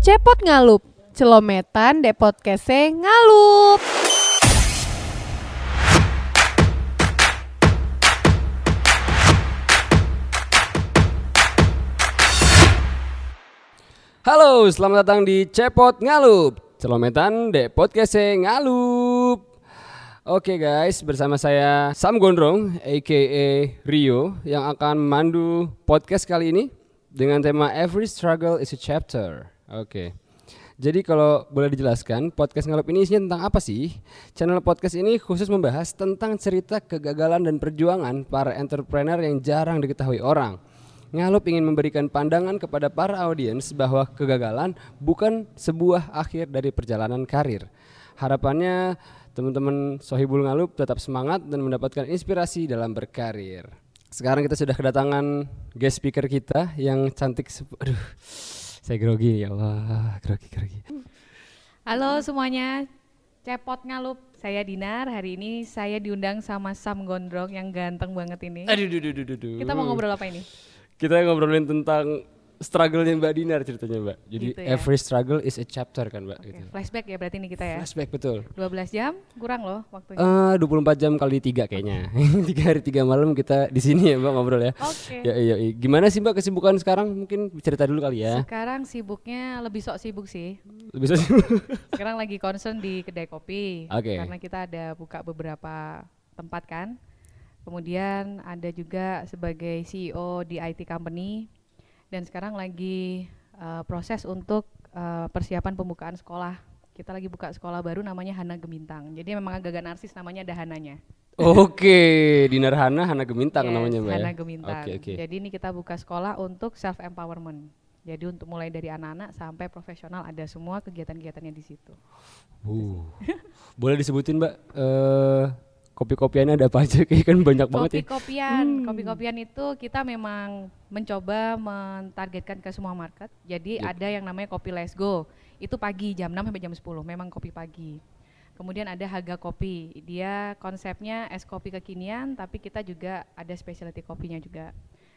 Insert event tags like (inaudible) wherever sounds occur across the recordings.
Cepot ngalup, celometan de podcastnya ngalup. Halo, selamat datang di Cepot Ngalup Celometan de podcast Ngalup Oke guys, bersama saya Sam Gondrong aka Rio Yang akan memandu podcast kali ini Dengan tema Every Struggle is a Chapter Oke jadi kalau boleh dijelaskan, podcast Ngalup ini isinya tentang apa sih? Channel podcast ini khusus membahas tentang cerita kegagalan dan perjuangan para entrepreneur yang jarang diketahui orang. Ngalup ingin memberikan pandangan kepada para audiens bahwa kegagalan bukan sebuah akhir dari perjalanan karir. Harapannya teman-teman Sohibul Ngalup tetap semangat dan mendapatkan inspirasi dalam berkarir. Sekarang kita sudah kedatangan guest speaker kita yang cantik. (laughs) Aduh, saya grogi ya Allah, grogi grogi. Halo semuanya, Cepot Ngalup. Saya Dinar, hari ini saya diundang sama Sam Gondrong yang ganteng banget ini. Aduh, duh, duh, duh, duh, duh. Kita mau ngobrol apa ini? Kita ngobrolin tentang struggle-nya Mbak Dinar ceritanya Mbak. Jadi Gitu ya. every struggle is a chapter kan Mbak. Oke, Gitu. flashback ya berarti ini kita ya. Flashback betul. 12 jam, kurang loh waktunya. Eh 24 jam kali tiga kayaknya. (laughs) tiga hari tiga malam kita di sini ya Mbak ngobrol ya. Oke. Ya iya, iya. Gimana sih Mbak kesibukan sekarang? Mungkin cerita dulu kali ya. Sekarang sibuknya lebih sok sibuk sih. Lebih sih. (laughs) Sekarang lagi concern di kedai kopi. Oke. Karena kita ada buka beberapa tempat kan. Kemudian ada juga sebagai CEO di IT company dan sekarang lagi uh, proses untuk uh, persiapan pembukaan sekolah. Kita lagi buka sekolah baru namanya Hana Gemintang. Jadi memang agak-agak narsis namanya ada Hananya. Oke, Dinar Hana Hana Gemintang Yes, namanya Mbak. Hana ya? Gemintang. Oke, oke. Jadi ini kita buka sekolah untuk self empowerment. Jadi untuk mulai dari anak-anak sampai profesional ada semua kegiatan-kegiatannya di situ. Uh. Boleh disebutin Mbak eh kopi-kopiannya ada apa aja? (laughs) Kayaknya kan banyak banget ya. Hmm. Kopi-kopian, kopi-kopian itu kita memang mencoba mentargetkan ke semua market. Jadi Yep. ada yang namanya kopi Let's Go. Itu pagi jam 6 sampai jam 10, memang kopi pagi. Kemudian ada Haga Kopi. Dia konsepnya es kopi kekinian tapi kita juga ada specialty kopinya juga.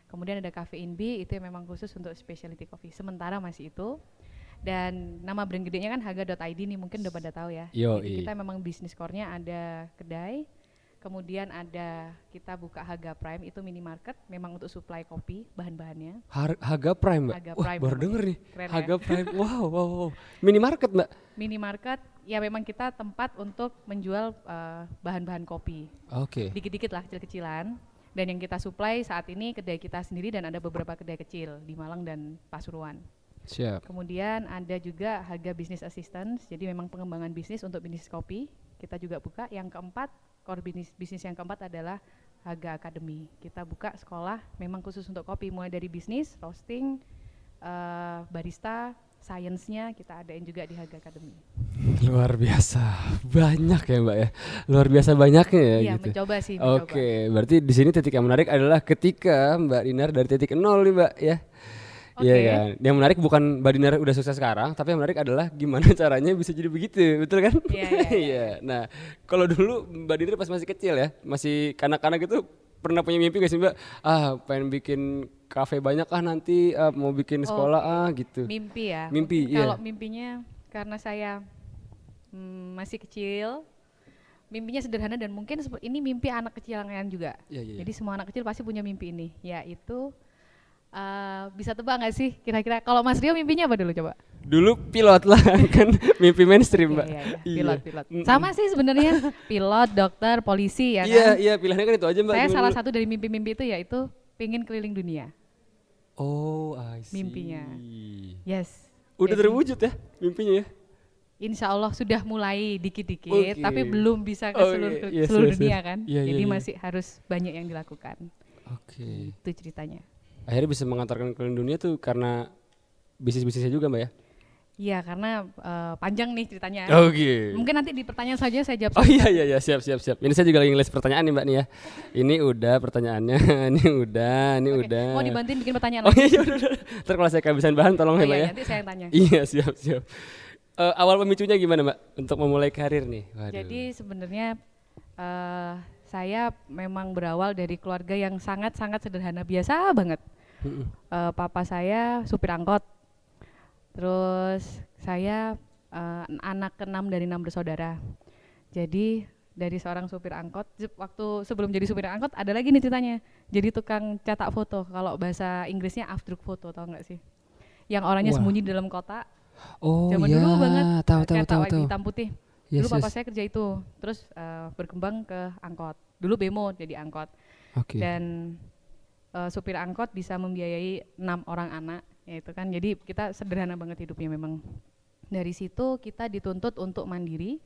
Kemudian ada Cafe In B itu yang memang khusus untuk specialty coffee. Sementara masih itu. Dan nama brand gedenya kan haga.id nih mungkin udah pada tahu ya. Yoi. Jadi kita memang bisnis core-nya ada kedai, kemudian ada kita buka Haga Prime itu minimarket memang untuk supply kopi bahan-bahannya. Haga Prime Mbak. Haga Wah, Prime baru denger nih. Keren ya. Haga Prime. Wow, wow, wow. Minimarket Mbak. Minimarket ya memang kita tempat untuk menjual eh, bahan-bahan kopi. Oke. Dikit-dikit lah kecil-kecilan. Dan yang kita supply saat ini kedai kita sendiri dan ada beberapa kedai kecil di Malang dan Pasuruan. Siap. Kemudian ada juga Haga Business Assistance, jadi memang pengembangan bisnis untuk bisnis kopi. Kita juga buka. Yang keempat, core bisnis bisnis yang keempat adalah Haga Academy. Kita buka sekolah memang khusus untuk kopi, mulai dari bisnis, roasting, eh, barista, sainsnya kita adain juga di Haga Academy. Luar biasa. Banyak ya Mbak ya. Luar biasa banyaknya ya Iya, gitu. mencoba sih, mencoba. Oke, berarti di sini titik yang menarik adalah ketika Mbak Dinar dari titik nol nih Mbak ya. Iya Oke. kan. Yang menarik bukan Mbak Dinar udah sukses sekarang, tapi yang menarik adalah gimana (laughs) caranya bisa jadi begitu, betul kan? Iya, iya, iya. (laughs) Iya. Nah, kalau dulu Mbak Dinar pas masih kecil ya, masih kanak-kanak itu pernah punya mimpi gak sih Mbak? Ah, pengen bikin kafe banyak ah nanti, ah, mau bikin Oh, sekolah ah gitu. Mimpi ya. Mimpi, iya. Kalau mimpinya karena saya hmm, masih kecil, mimpinya sederhana dan mungkin ini mimpi anak kecil yang juga. Iya, iya. Jadi semua anak kecil pasti punya mimpi ini, yaitu eh, bisa tebak nggak sih kira-kira kalau Mas Rio mimpinya apa dulu coba? Dulu pilot lah (laughs) kan mimpi mainstream, Iya, Mbak. iya, iya. Iya. Pilot, pilot. Mm-mm. Sama sih sebenarnya pilot, dokter, polisi ya Iya, kan. iya pilihannya kan itu aja Mbak. Saya dulu. salah satu dari mimpi-mimpi itu yaitu pingin keliling dunia. Oh, I see. Mimpinya. Yes. Udah Jadi- terwujud ya mimpinya ya? Insya Allah sudah mulai dikit-dikit, Oke. tapi belum bisa ke Oh, seluruh, iya, yes, seluruh yes, dunia yes. kan. Iya, iya, Jadi iya. masih harus banyak yang dilakukan. Oke. Itu ceritanya. Akhirnya bisa mengantarkan keliling dunia tuh karena bisnis-bisnisnya juga Mbak ya? Iya, karena eh, panjang nih ceritanya. Oke. Mungkin nanti di pertanyaan saja saya jawab. Oh iya iya iya siap siap siap. Ini saya juga lagi ngeles pertanyaan nih Mbak nih ya. Ini udah pertanyaannya, (laughs) ini udah, ini Oke, udah. Mau dibantuin bikin pertanyaan Oh lagi? iya udah. Ntar kalau saya kehabisan bahan tolong Oh ya Mbak iya, ya. nanti saya yang tanya. Iya siap siap. Eh, awal pemicunya gimana Mbak untuk memulai karir nih? Waduh. Jadi sebenarnya eh, saya memang berawal dari keluarga yang sangat-sangat sederhana, biasa banget. Eh, papa saya supir angkot. Terus saya eh, anak keenam dari enam bersaudara. Jadi dari seorang supir angkot, waktu sebelum jadi supir angkot ada lagi nih ceritanya. Jadi tukang cetak foto. Kalau bahasa Inggrisnya afdruk foto, tau nggak sih? Yang orangnya Wah. sembunyi di dalam kotak. Oh Zaman ya, dulu banget. tahu tahu. hitam putih. Yes, dulu papa yes. saya kerja itu. Terus eh, berkembang ke angkot. Dulu bemo jadi angkot Oke. dan eh, supir angkot bisa membiayai enam orang anak ya itu kan jadi kita sederhana banget hidupnya memang dari situ kita dituntut untuk mandiri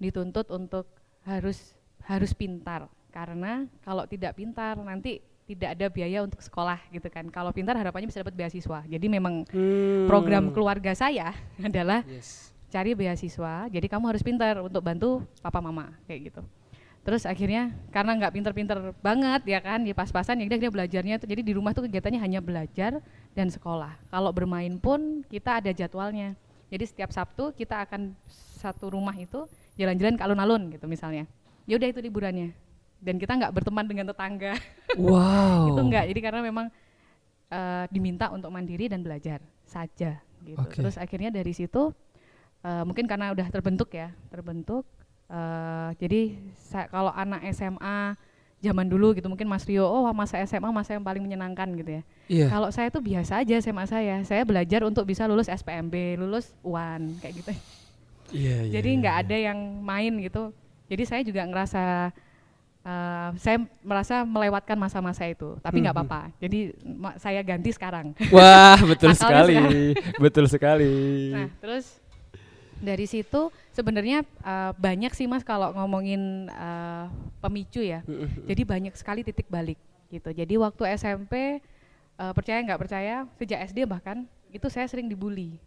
dituntut untuk harus harus pintar karena kalau tidak pintar nanti tidak ada biaya untuk sekolah gitu kan kalau pintar harapannya bisa dapat beasiswa jadi memang Hmm. program keluarga saya (laughs) adalah Yes. Cari beasiswa jadi kamu harus pintar untuk bantu papa mama kayak gitu. Terus akhirnya karena nggak pinter-pinter banget ya kan di pas-pasan ya dia belajarnya tuh jadi di rumah tuh kegiatannya hanya belajar dan sekolah. Kalau bermain pun kita ada jadwalnya. Jadi setiap Sabtu kita akan satu rumah itu jalan-jalan ke alun-alun gitu misalnya. Ya udah itu liburannya. Dan kita nggak berteman dengan tetangga. (laughs) Wow. itu enggak jadi karena memang eh, diminta untuk mandiri dan belajar saja gitu. Oke. terus akhirnya dari situ eh, mungkin karena udah terbentuk ya terbentuk eh, jadi sa- kalau anak SMA zaman dulu gitu mungkin Mas Rio oh masa SMA masa yang paling menyenangkan gitu ya Iya. kalau saya tuh biasa aja SMA saya saya belajar untuk bisa lulus SPMB lulus UAN kayak gitu Iya, iya, jadi iya, nggak iya. ada yang main gitu jadi saya juga ngerasa eh, saya merasa melewatkan masa-masa itu tapi nggak Mhm. apa-apa jadi saya ganti sekarang Wah, betul (laughs) sekali. betul sekali. nah terus dari situ sebenarnya eh, banyak sih mas kalau ngomongin eh, pemicu ya. Jadi banyak sekali titik balik gitu. Jadi waktu SMP eh, percaya nggak percaya sejak SD bahkan itu saya sering dibully.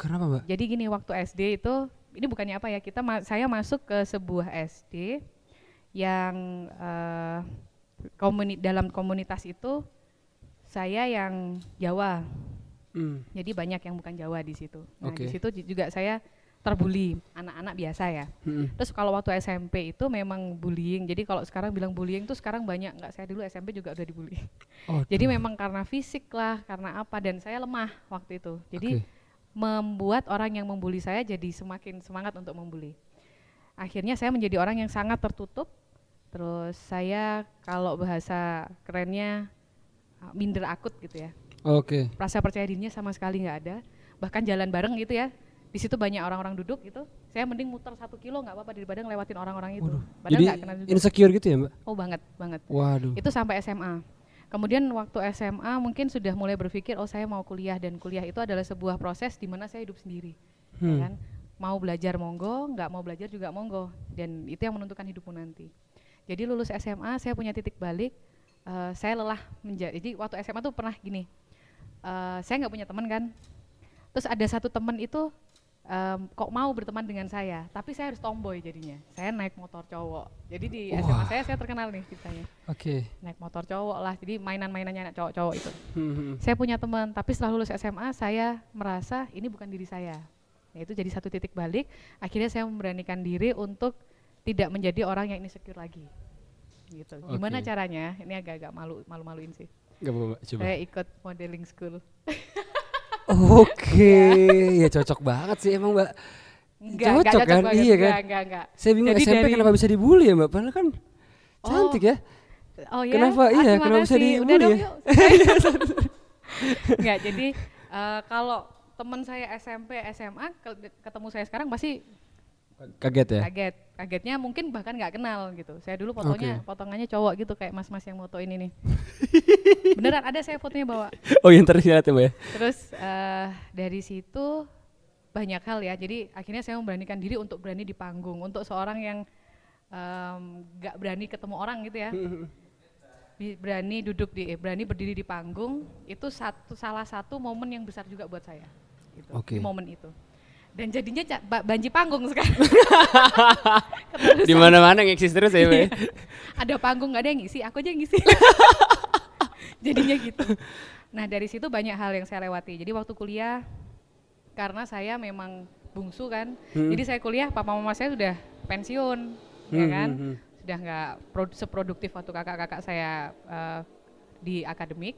Kenapa, Mbak? Jadi gini waktu SD itu ini bukannya apa ya kita ma- saya masuk ke sebuah SD yang eh, komuni dalam komunitas itu saya yang Jawa Hmm. jadi banyak yang bukan Jawa di situ. Nah Oke. di situ ju- juga saya terbully anak-anak biasa ya. Mm-mm. Terus kalau waktu SMP itu memang bullying. Jadi kalau sekarang bilang bullying tuh sekarang banyak nggak saya dulu SMP juga udah dibully. Oh, Jadi memang karena fisik lah, karena apa dan saya lemah waktu itu. Jadi Oke. membuat orang yang membuli saya jadi semakin semangat untuk membuli. Akhirnya saya menjadi orang yang sangat tertutup. Terus saya kalau bahasa kerennya uh, minder akut gitu ya. Oke. Rasa percaya dirinya sama sekali nggak ada. Bahkan jalan bareng gitu ya. Di situ banyak orang-orang duduk gitu. Saya mending muter satu kilo nggak apa-apa daripada ngelewatin orang-orang itu. Waduh. Padahal Jadi kenal insecure gitu ya, Mbak? Oh banget, banget. Waduh. Itu sampai SMA. Kemudian waktu SMA mungkin sudah mulai berpikir oh saya mau kuliah dan kuliah itu adalah sebuah proses di mana saya hidup sendiri. ya Hmm. kan? Mau belajar monggo, nggak mau belajar juga monggo dan itu yang menentukan hidupmu nanti. Jadi lulus SMA saya punya titik balik eh, saya lelah menjadi jadi waktu SMA tuh pernah gini. Eh, saya nggak punya teman kan. Terus ada satu teman itu em, kok mau berteman dengan saya, tapi saya harus tomboy jadinya. Saya naik motor cowok. Jadi di SMA Wah. saya saya terkenal nih ceritanya Oke. naik motor cowok lah jadi mainan-mainannya anak cowok-cowok itu Hmm. saya punya teman tapi setelah lulus SMA saya merasa ini bukan diri saya nah, itu jadi satu titik balik akhirnya saya memberanikan diri untuk tidak menjadi orang yang insecure lagi gitu gimana Oke. caranya ini agak-agak malu malu-maluin sih Gak apa-apa, coba. saya ikut modeling school Oke, (laughs) ya cocok banget sih emang, Mbak. enggak Cocok kan? banget. Iya kan? enggak, enggak, enggak. Saya bingung Jadi SMP dari- kenapa bisa dibully ya, Mbak? Padahal kan cantik ya. Oh ya? Kenapa? Ah, Iya, kenapa bisa kasih. Udah dibully dong, ya? Enggak, (laughs) jadi eh, kalau teman saya SMP, SMA ke- ketemu saya sekarang pasti Kaget ya? kaget. Kagetnya mungkin bahkan nggak kenal gitu. Saya dulu fotonya, potongannya cowok gitu kayak mas-mas yang moto ini nih. (laughs) Beneran ada saya fotonya bawa. Oh, yang terlihat ya, Mbak ya? Terus eh, dari situ banyak hal ya. Jadi akhirnya saya memberanikan diri untuk berani di panggung. Untuk seorang yang nggak berani ketemu orang gitu ya. Berani duduk di, eh, berani berdiri di panggung itu satu salah satu momen yang besar juga buat saya. Gitu, Oke. Di momen itu. Dan jadinya banji panggung sekarang. (laughs) Di mana-mana ngeksis terus ya, Mbak. ya? ada panggung nggak ada yang ngisi, aku aja yang ngisi. (laughs) Jadinya gitu. Nah dari situ banyak hal yang saya lewati. Jadi waktu kuliah, karena saya memang bungsu kan, Hmm. jadi saya kuliah, papa mama saya sudah pensiun, ya Hmm, kan, hmm, hmm. sudah nggak pro- seproduktif waktu kakak-kakak saya eh, di akademik.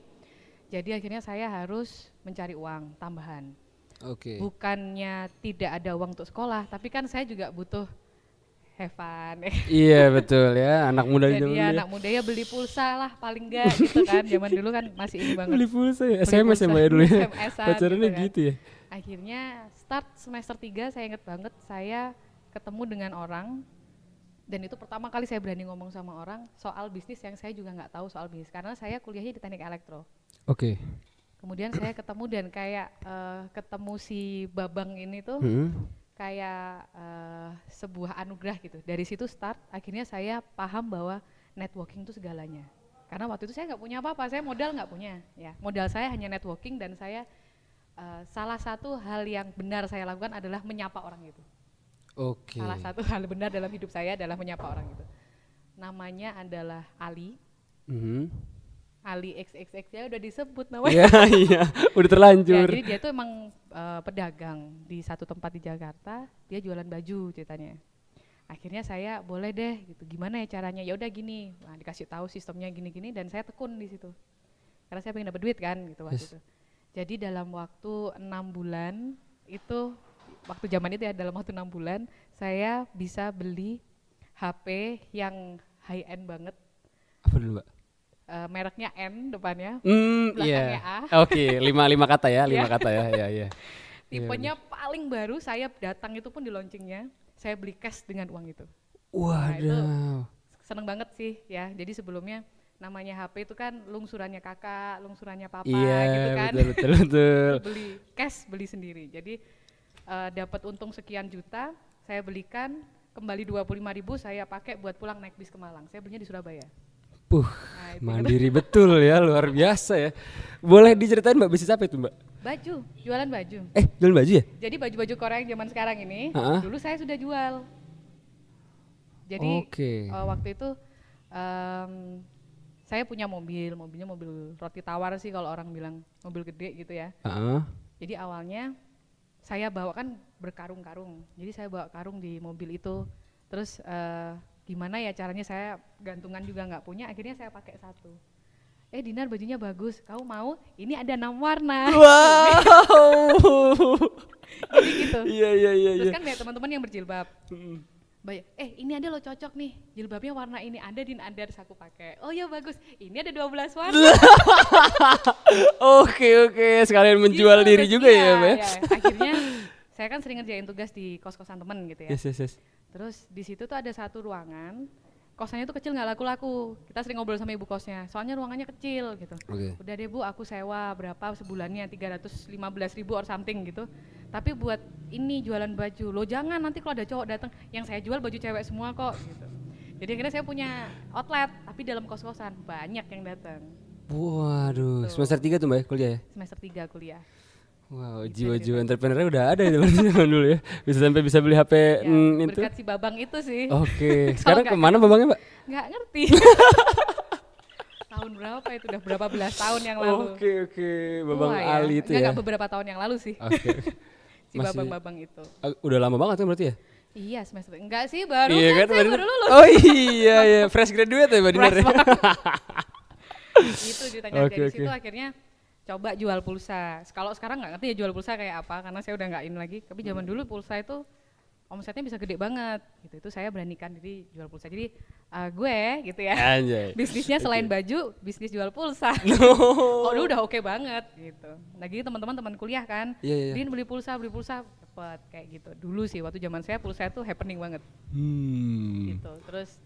Jadi akhirnya saya harus mencari uang tambahan. Oke. Bukannya tidak ada uang untuk sekolah, tapi kan saya juga butuh have fun. (laughs) iya betul ya, anak muda Jadi ya dulu anak muda ya beli pulsa lah paling enggak gitu (laughs) kan. Zaman dulu kan masih ini banget. Beli pulsa ya, SMS ya ya dulu ya. (laughs) SMS-an Pacarannya gitu kan. gitu ya. Akhirnya start semester 3 saya inget banget saya ketemu dengan orang dan itu pertama kali saya berani ngomong sama orang soal bisnis yang saya juga nggak tahu soal bisnis karena saya kuliahnya di teknik elektro. Oke. Kemudian saya ketemu dan kayak eh, ketemu si Babang ini tuh Hmm. kayak eh, sebuah anugerah gitu. Dari situ start akhirnya saya paham bahwa networking itu segalanya. Karena waktu itu saya nggak punya apa-apa, saya modal nggak punya. Ya, modal saya hanya networking dan saya eh, salah satu hal yang benar saya lakukan adalah menyapa orang itu. Oke. Salah satu (laughs) hal benar dalam hidup saya adalah menyapa orang itu. Namanya adalah Ali. Mhm. Ali XXX ya udah disebut namanya. Iya iya, udah Ya, terlanjur. jadi dia tuh emang eh, pedagang di satu tempat di Jakarta, dia jualan baju ceritanya. Akhirnya saya boleh deh gitu. Gimana ya caranya? Ya udah gini. Nah, dikasih tahu sistemnya gini-gini dan saya tekun di situ. Karena saya pengen dapat duit kan gitu waktu Yes. itu. Jadi dalam waktu enam bulan itu waktu zaman itu ya dalam waktu enam bulan saya bisa beli HP yang high end banget. Apa dulu Mbak? Eh, mereknya N depannya. Hmm, Belakangnya iya. A. Oke, lima lima kata ya, lima Iya. kata ya, iya iya. (laughs) Tipenya paling baru saya datang itu pun di launchingnya saya beli cash dengan uang itu. Waduh. Seneng banget sih ya. Jadi sebelumnya namanya HP itu kan lungsurannya kakak, lungsurannya papa Iya, gitu kan. betul betul betul. (laughs) beli cash beli sendiri. Jadi eh, dapat untung sekian juta, saya belikan kembali 25.000 ribu saya pakai buat pulang naik bis ke Malang. Saya belinya di Surabaya. Puh, Nah, itu mandiri betul ya, luar biasa ya. Boleh diceritain Mbak bisnis apa itu Mbak? Baju, jualan baju. Eh, jual baju ya? Jadi baju-baju Korea yang zaman sekarang ini, Ha-ha. dulu saya sudah jual. Jadi Oke. eh, waktu itu em, saya punya mobil, mobilnya mobil roti tawar sih kalau orang bilang mobil gede gitu ya. Heeh. Jadi awalnya saya bawa kan berkarung-karung, jadi saya bawa karung di mobil itu. Terus eh, gimana ya caranya saya gantungan juga nggak punya, akhirnya saya pakai satu. Eh Dinar bajunya bagus, kamu mau? Ini ada enam warna. (laughs) Wow. (laughs) Jadi gitu. Iya iya iya Terus iya. kan banyak teman-teman yang berjilbab. Banyak, eh ini ada lo cocok nih, jilbabnya warna ini ada din ada terus aku pakai. Oh ya bagus, ini ada 12 warna. (laughs) Oke oke, sekalian menjual Gitu, diri juga ya, iya, Mbak. ya? iya. Akhirnya saya kan sering ngerjain tugas di kos-kosan temen gitu ya. Yes yes yes. Terus di situ tuh ada satu ruangan, kosannya tuh kecil nggak laku-laku. Kita sering ngobrol sama ibu kosnya, soalnya ruangannya kecil gitu. Oke. Udah deh bu, aku sewa berapa sebulannya 315 ribu or something gitu. Tapi buat ini jualan baju, lo jangan nanti kalau ada cowok datang, yang saya jual baju cewek semua kok gitu. Jadi akhirnya saya punya outlet, tapi dalam kos-kosan banyak yang datang. Waduh, Tuh. semester 3 tuh Mbak ya, kuliah ya? Semester 3 kuliah. Wow, Gitu jiwa-jiwa entrepreneurnya udah ada berarti zaman dulu ya. Bisa sampai bisa beli HP Ya, mm, itu. berkat si Babang itu sih. Oke, (laughs) sekarang nggak ke mana babangnya Mbak? Nggak ngerti. (laughs) tahun berapa itu udah berapa belas tahun yang lalu. Oke oke, babang Tua ya. Ali itu Nggak, ya. nggak beberapa tahun yang lalu sih. Oke. (laughs) si Masih- babang-babang itu. Ah, Udah lama banget kan berarti ya? Iya semester enggak sih baru iya kan, saya baru- baru lulus. Oh iya iya, fresh graduate ya Mbak Dinar ya? Fresh itu ceritanya Oke, dari situ akhirnya coba jual pulsa. Kalau sekarang nggak ngerti ya jual pulsa kayak apa karena saya udah nggak in lagi. Tapi zaman dulu pulsa itu omsetnya bisa gede banget. Gitu itu saya beranikan diri jual pulsa. Jadi eh, gue gitu ya. Anjay. (laughs) Bisnisnya (laughs) selain baju, bisnis jual pulsa. (laughs) No. Oh, dulu udah oke banget gitu. Lagi teman-teman teman kuliah kan, Iya iya. Din beli pulsa, beli pulsa, dapat kayak gitu. Dulu sih waktu zaman saya pulsa itu happening banget Hmm. gitu. Terus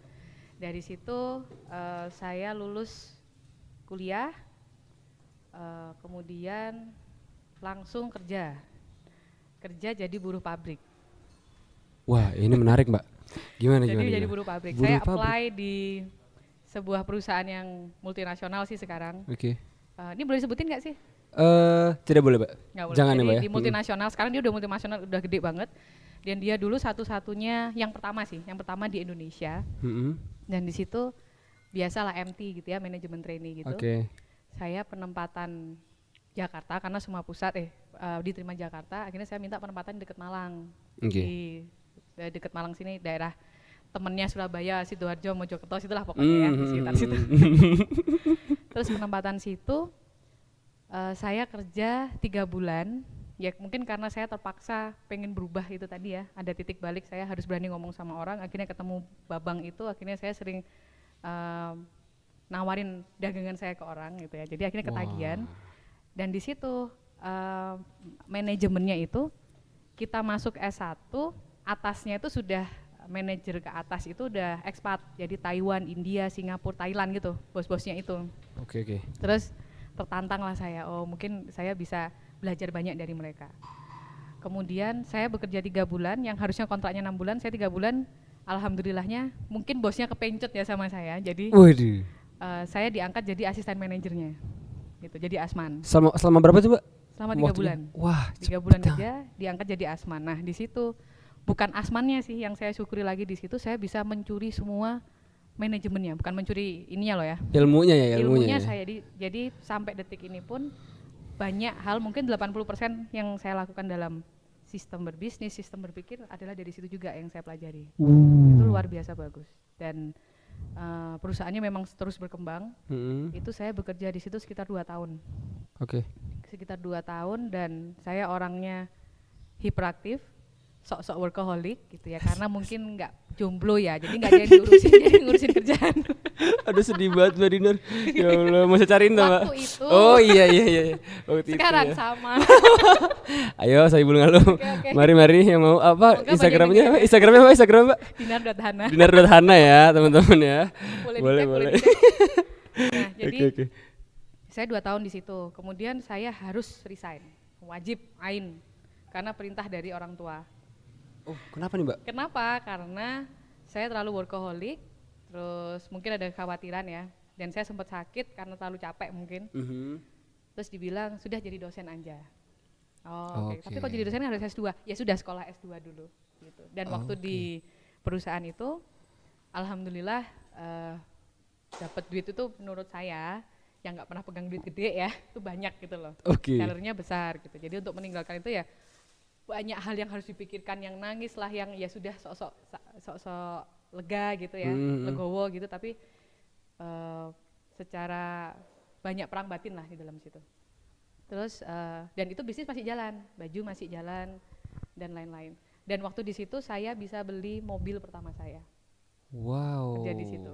dari situ eh, saya lulus kuliah, eh, kemudian langsung kerja, kerja jadi buruh pabrik. Wah, ini menarik, Mbak. Gimana jadi gimana? jadi gimana? buruh pabrik. Buruh saya pabrik. apply di sebuah perusahaan yang multinasional sih sekarang. Oke. Eh, ini boleh disebutin nggak sih? Eh, tidak boleh, Mbak. Nggak boleh. Jangan ya, Jadi Mbak ya. di multinasional sekarang dia udah multinasional udah gede banget. Dan dia dulu satu-satunya yang pertama sih, yang pertama di Indonesia. Hmm. Dan di situ biasalah MT gitu ya, manajemen trainee gitu. Oke. Saya penempatan Jakarta karena semua pusat eh eh, diterima Jakarta, akhirnya saya minta penempatan di dekat Malang. Oke. Di dekat Malang sini daerah temennya Surabaya, Sidoarjo, Mojokerto, situlah pokoknya ya, di Hmm, sekitar hmm, situ. (laughs) Terus penempatan situ eh, saya kerja tiga bulan ya mungkin karena saya terpaksa pengen berubah itu tadi ya ada titik balik saya harus berani ngomong sama orang akhirnya ketemu babang itu akhirnya saya sering um, nawarin dagangan saya ke orang gitu ya. Jadi akhirnya ketagihan. Dan di situ uh, manajemennya itu kita masuk S1 atasnya itu sudah manajer ke atas itu udah ekspat jadi Taiwan, India, Singapura, Thailand gitu bos-bosnya itu. Oke oke. terus tertantang lah saya oh mungkin saya bisa belajar banyak dari mereka. Kemudian saya bekerja tiga bulan yang harusnya kontraknya enam bulan saya tiga bulan alhamdulillahnya mungkin bosnya kepencet ya sama saya. Jadi Waduh. Eh, saya diangkat jadi asisten manajernya. Gitu jadi asman. Selama selama berapa Mbak? selama tiga bulan. Wah, tiga bulan aja diangkat jadi asman. Nah di situ bukan asmannya sih yang saya syukuri lagi di situ saya bisa mencuri semua manajemennya. Bukan mencuri ininya loh ya. Ilmunya ya, ilmunya. ilmunya ya. saya di, jadi sampai detik ini pun banyak hal mungkin 80% yang saya lakukan dalam sistem berbisnis, sistem berpikir adalah dari situ juga yang saya pelajari. Itu luar biasa bagus. Dan eh, perusahaannya memang terus berkembang. Mm-mm. Itu saya bekerja di situ sekitar dua tahun, Oke. sekitar dua tahun dan saya orangnya hiperaktif, sok-sok workaholic gitu ya karena mungkin nggak jomblo ya, jadi nggak ada yang diurusin, jadi (laughs) ngurusin kerjaan. Aduh sedih banget Mbak Dinar. Ya Allah, mau saya cariin tuh, Mbak. Waktu itu. Oh iya iya iya. iya. Waktu itu Sekarang ya. sama. (laughs) Ayo saya Ibu Ngalu. oke. Mari mari yang mau apa? Semoga Instagramnya apa? Instagramnya apa? Instagram Mbak? Dinar Hana. Dinar Hana ya teman-teman ya. boleh, boleh dicek, boleh. (laughs) Nah, jadi Oke oke. saya dua tahun di situ. Kemudian saya harus resign, wajib ain, karena perintah dari orang tua. Oh kenapa nih Mbak? Kenapa? Karena saya terlalu workaholic, terus mungkin ada kekhawatiran ya, dan saya sempat sakit karena terlalu capek mungkin. Mhm. Terus dibilang sudah jadi dosen aja. Oh, oke. Oke. Tapi kalau jadi dosen harus S2. Ya sudah sekolah S2 dulu gitu. Dan waktu Oke. di perusahaan itu alhamdulillah eh, dapat duit itu menurut saya yang nggak pernah pegang duit gede ya, (laughs) itu banyak gitu loh. Oke. Salary-nya besar gitu. Jadi untuk meninggalkan itu ya banyak hal yang harus dipikirkan yang nangis lah yang ya sudah sok-sok sok-sok lega gitu ya, Hmm. legowo gitu tapi eh, secara banyak perang batin lah di dalam situ. Terus eh, dan itu bisnis masih jalan, baju masih jalan dan lain-lain. Dan waktu di situ saya bisa beli mobil pertama saya Wow. kerja di situ.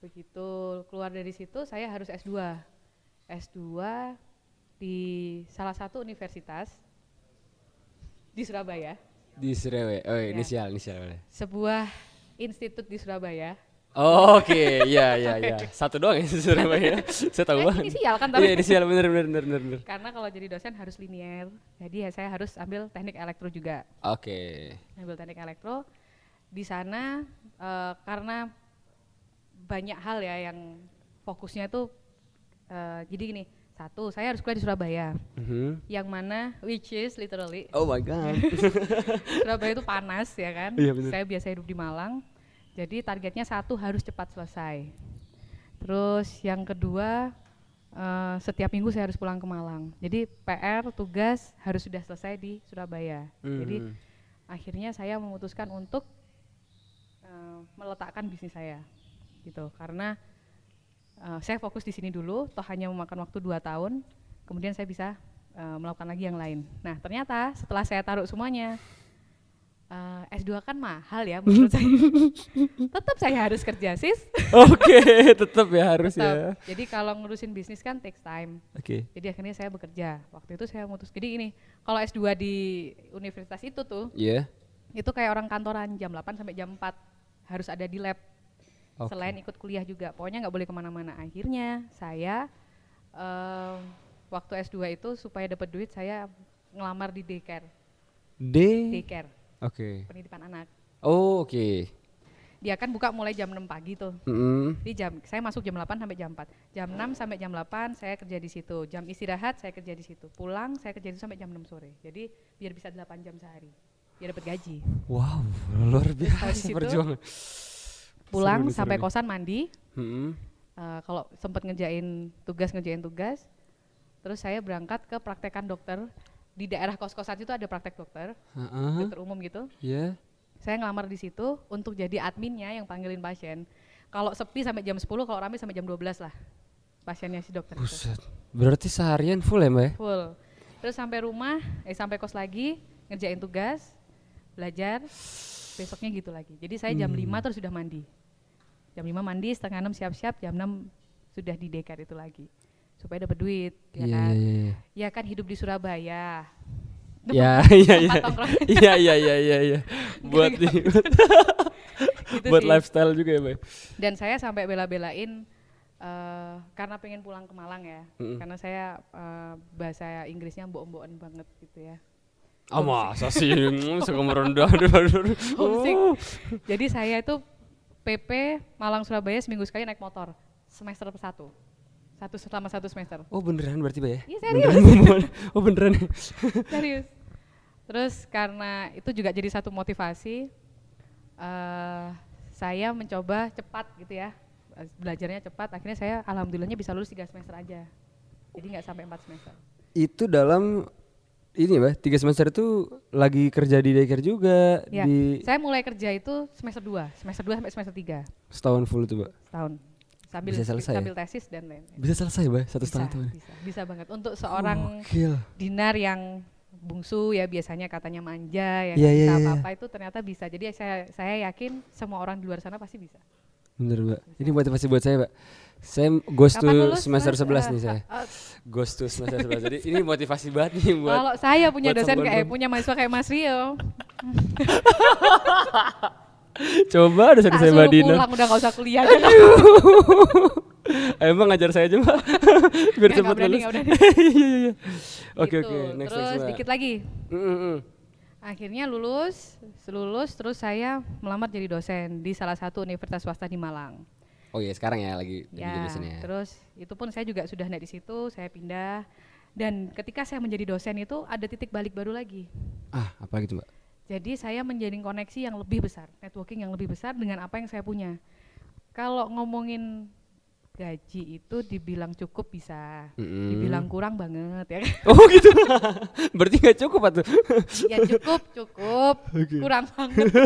Begitu keluar dari situ saya harus S2. S2 di salah satu universitas di Surabaya, Di Serewe. Oh Ya. inisial inisial boleh. sebuah institut di Surabaya. Oh, Oke, iya iya (laughs) iya. Satu doang ya Surabaya. (laughs) Saya tahu Eh, banget. inisial kan Iya tapi inisial bener bener bener bener. bener. karena kalau jadi dosen harus linier. Jadi ya saya harus ambil teknik elektro juga. Oke. ambil teknik elektro di sana eh, karena banyak hal ya yang fokusnya tuh eh, jadi gini satu saya harus kuliah di Surabaya Mhm. yang mana which is literally Oh my god. (laughs) Surabaya itu panas ya kan Iya, bener. saya biasa hidup di Malang jadi targetnya satu harus cepat selesai terus yang kedua eh, setiap minggu saya harus pulang ke Malang jadi PR tugas harus sudah selesai di Surabaya jadi Mhm. akhirnya saya memutuskan untuk eh, meletakkan bisnis saya gitu karena eh, saya fokus di sini dulu toh hanya memakan waktu dua tahun kemudian saya bisa eh, melakukan lagi yang lain nah ternyata setelah saya taruh semuanya eh, S2 kan mahal ya menurut saya (laughs) tetap saya harus kerja sis Oke, (laughs) tetap ya harus Tetap. ya. jadi kalau ngurusin bisnis kan takes time Oke. jadi akhirnya saya bekerja waktu itu saya mutus jadi ini kalau S2 di universitas itu tuh Iya. itu kayak orang kantoran jam 8 sampai jam 4 harus ada di lab Oke. selain ikut kuliah juga pokoknya nggak boleh ke mana-mana akhirnya saya em, waktu S2 itu supaya dapat duit saya ngelamar di daycare D. daycare Oke. penitipan anak Oh, oke. dia kan buka mulai jam 6 pagi tuh Mhm. di jam saya masuk jam 8 sampai jam 4 jam 6 sampai jam 8 saya kerja di situ jam istirahat saya kerja di situ pulang saya kerja di situ sampai jam 6 sore jadi biar bisa 8 jam sehari biar dapat gaji Wow, luar biasa perjuangan. Pulang Seru sampai kosan mandi Mhm. Eh, kalau sempat ngerjain tugas ngerjain tugas terus saya berangkat ke praktekan dokter di daerah kos-kosan itu ada praktek dokter Heeh. dokter umum gitu Ya. saya ngelamar di situ untuk jadi adminnya yang panggilin pasien kalau sepi sampai jam 10 kalau rame sampai jam 12 lah pasiennya si dokter itu Buset. Berarti seharian full ya, Mbak? ya? full terus sampai rumah eh sampai kos lagi ngerjain tugas belajar besoknya gitu lagi jadi saya jam 5 terus sudah mandi jam 5 mandi setengah enam siap-siap jam 6 sudah di dekar itu lagi supaya dapat duit ya Iya, kan iya, iya. ya kan hidup di Surabaya (laughs) Ya, iya, iya. tempat tongkrong. (laughs) Iya, iya, iya, iya, iya. (laughs) Buat Gitu buat sih. lifestyle juga ya, Bay. dan saya sampai bela-belain eh, karena pengen pulang ke Malang ya Mm-mm. karena saya eh, bahasa Inggrisnya mbok-mbokan banget gitu ya Ah, masa sih? Hmm, Suka merendah. Oh. jadi saya itu PP Malang Surabaya seminggu sekali naik motor semester satu satu selama satu semester Oh, beneran berarti, Bay ya? Iya, serius. Beneran. oh, beneran. (laughs) serius terus karena itu juga jadi satu motivasi eh saya mencoba cepat gitu ya belajarnya cepat akhirnya saya alhamdulillahnya bisa lulus tiga semester aja jadi nggak sampai empat semester Itu dalam ini, Bay, tiga semester itu lagi kerja di daycare juga ya di saya mulai kerja itu semester 2 semester 2 sampai semester 3 setahun full itu, Mbak. tahun sambil Bisa selesai ya? sambil tesis dan lain-lain Bisa selesai, Bay, satu bisa, setengah tahun. bisa bisa banget untuk seorang Gokil. dinar yang bungsu ya biasanya katanya manja ya nggak iya, bisa iya. apa-apa itu ternyata bisa jadi saya saya yakin semua orang di luar sana pasti bisa Bener, Mbak. Ini motivasi buat saya, Mbak. Saya goes to Kapan lulus, semester Mas? 11 nih saya. Goes to semester 11. Jadi ini motivasi banget nih (laughs) buat Kalau saya punya dosen kayak punya mahasiswa kayak Mas Rio, (laughs) coba tak saya Mbak Dina. pulang udah gak usah kuliah. Emang (laughs) ngajar saya aja, Mbak. Biar cepat lulus. Iya, iya, iya. Oke, Gitu. oke. Next, Terus next, dikit lagi. Mm, mm, mm. Akhirnya lulus, lulus terus saya melamar jadi dosen di salah satu universitas swasta di Malang. Oh iya, sekarang ya lagi Ya, di sini ya. terus itu pun saya juga sudah naik di situ, saya pindah. Dan ketika saya menjadi dosen itu ada titik balik baru lagi. Ah, apa gitu, Mbak? Jadi saya menjalin koneksi yang lebih besar, networking yang lebih besar dengan apa yang saya punya. Kalau ngomongin gaji itu dibilang cukup bisa, Mm-mm. dibilang kurang banget ya. kan? Oh gitu. (laughs) Berarti nggak cukup atau? ya cukup, cukup, (laughs) kurang banget. (laughs)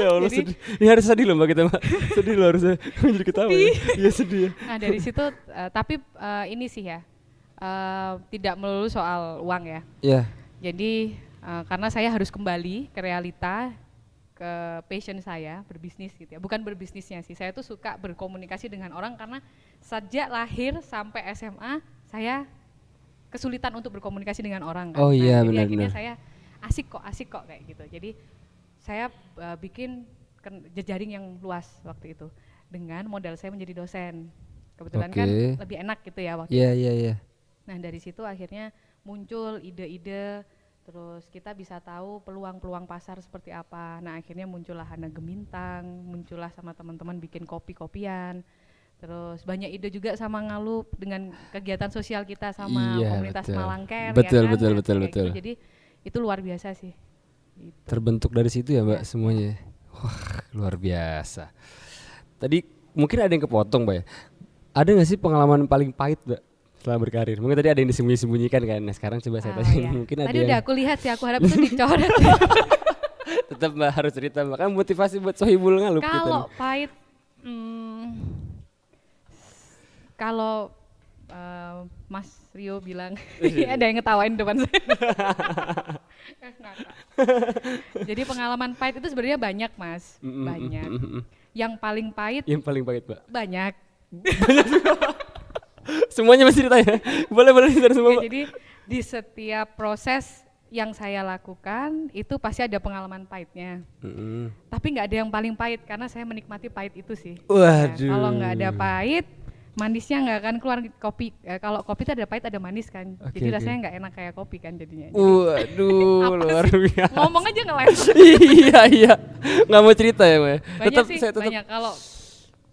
ya Allah Jadi- sedih. Ini harus sedih loh Mbak kita, Mbak. Sedih loh harusnya. Jadi ketawa. ya. Iya sedih ya. Nah dari situ, eh, tapi eh, ini sih ya, eh, tidak melulu soal uang ya. Iya. Jadi eh, karena saya harus kembali ke realita, ke passion saya berbisnis gitu ya. Bukan berbisnisnya sih, saya tuh suka berkomunikasi dengan orang karena sejak lahir sampai SMA saya kesulitan untuk berkomunikasi dengan orang. Kan. Oh iya, jadi benar, akhirnya benar. saya asik kok, asik kok kayak gitu. Jadi saya eh, bikin jejaring yang luas waktu itu dengan modal saya menjadi dosen. Kebetulan kan Oke. lebih enak gitu ya waktu Iya, iya, iya. Nah dari situ akhirnya muncul ide-ide, terus kita bisa tahu peluang-peluang pasar seperti apa. Nah akhirnya muncullah Hana Gemintang, muncullah sama teman-teman bikin kopi-kopian. Terus banyak ide juga sama Ngalup dengan kegiatan sosial kita sama Iya, komunitas betul. Malangker. Betul, ya kan? betul, Nah, betul, betul. gitu. Jadi itu luar biasa sih. Gitu. Terbentuk dari situ ya Mbak Iya. semuanya. Wah luar biasa. Tadi mungkin ada yang kepotong Mbak ya. Ada nggak sih pengalaman paling pahit Mbak setelah berkarir? Mungkin tadi ada yang disembunyi-sembunyikan kan. Nah sekarang coba saya Ah, tanya. ya. Mungkin ada Tadi yang udah aku lihat sih, aku harap itu dicoret. (laughs) tetap Mbak harus cerita Mbak. Kan motivasi buat Sohibul Ngalup kita Kalau nih. pahit, hmm, kalau eh, Mas Rio bilang (laughs) ada yang ngetawain depan saya. (laughs) Jadi pengalaman pahit itu sebenarnya banyak Mas, banyak. Yang paling pahit Yang paling pahit Mbak. banyak. Semuanya masih ditanya. boleh boleh ditanya semua Ya, jadi di setiap proses yang saya lakukan itu pasti ada pengalaman pahitnya. Mm-mm. Tapi nggak ada yang paling pahit karena saya menikmati pahit itu sih. Ya, Waduh. kalau nggak ada pahit, manisnya nggak akan keluar kopi. Eh, kalau kopi itu ada pahit ada manis kan. Oke, Jadi oke. rasanya nggak enak kayak kopi kan jadinya. Waduh, (laughs) luar biasa. Ngomong aja ngeles. (laughs) iya iya, nggak mau cerita ya Mbak. ya? Banyak Tetap sih, saya tetap. banyak. Kalau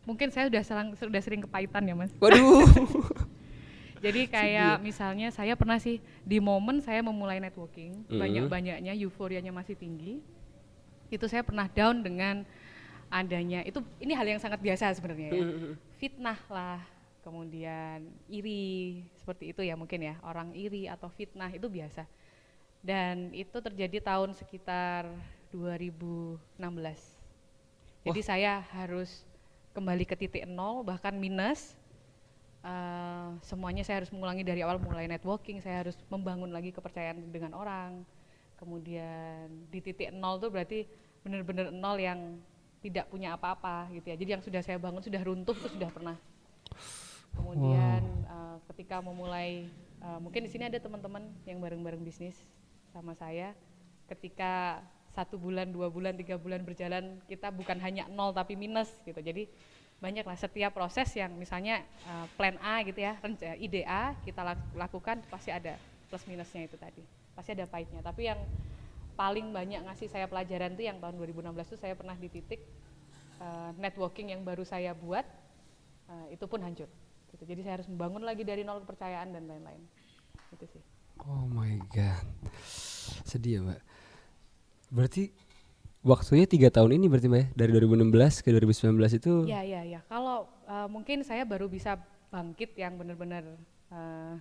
mungkin saya udah serang, sudah sering kepahitan ya mas. Waduh. (laughs) Jadi kayak misalnya saya pernah sih di momen saya memulai networking, Mhm. banyak-banyaknya euforianya masih tinggi. Itu saya pernah down dengan adanya itu ini hal yang sangat biasa sebenarnya ya. Fitnah lah, kemudian iri seperti itu ya mungkin ya. Orang iri atau fitnah itu biasa. Dan itu terjadi tahun sekitar 2016. Jadi saya harus kembali ke titik nol bahkan minus. Eh, semuanya saya harus mengulangi dari awal mulai networking saya harus membangun lagi kepercayaan dengan orang. Kemudian di titik nol tuh berarti benar-benar nol yang tidak punya apa-apa gitu ya. Jadi yang sudah saya bangun sudah runtuh itu sudah pernah. Kemudian eh, ketika memulai eh, mungkin di sini ada teman-teman yang bareng-bareng bisnis sama saya. Ketika satu bulan dua bulan tiga bulan berjalan kita bukan hanya nol tapi minus gitu jadi banyak lah setiap proses yang misalnya eh, plan A gitu ya renca- ide A kita lak- lakukan pasti ada plus minusnya itu tadi pasti ada pahitnya tapi yang paling banyak ngasih saya pelajaran tuh yang tahun 2016 itu saya pernah di titik eh, networking yang baru saya buat eh, itu pun hancur gitu. jadi saya harus membangun lagi dari nol kepercayaan dan lain-lain itu sih Oh my god. Sedih ya, Mbak. Berarti waktunya tiga tahun ini berarti Mbak ya? Dari 2016 ke 2019 itu Ya, ya, ya. Kalau uh, mungkin saya baru bisa bangkit yang benar-benar uh,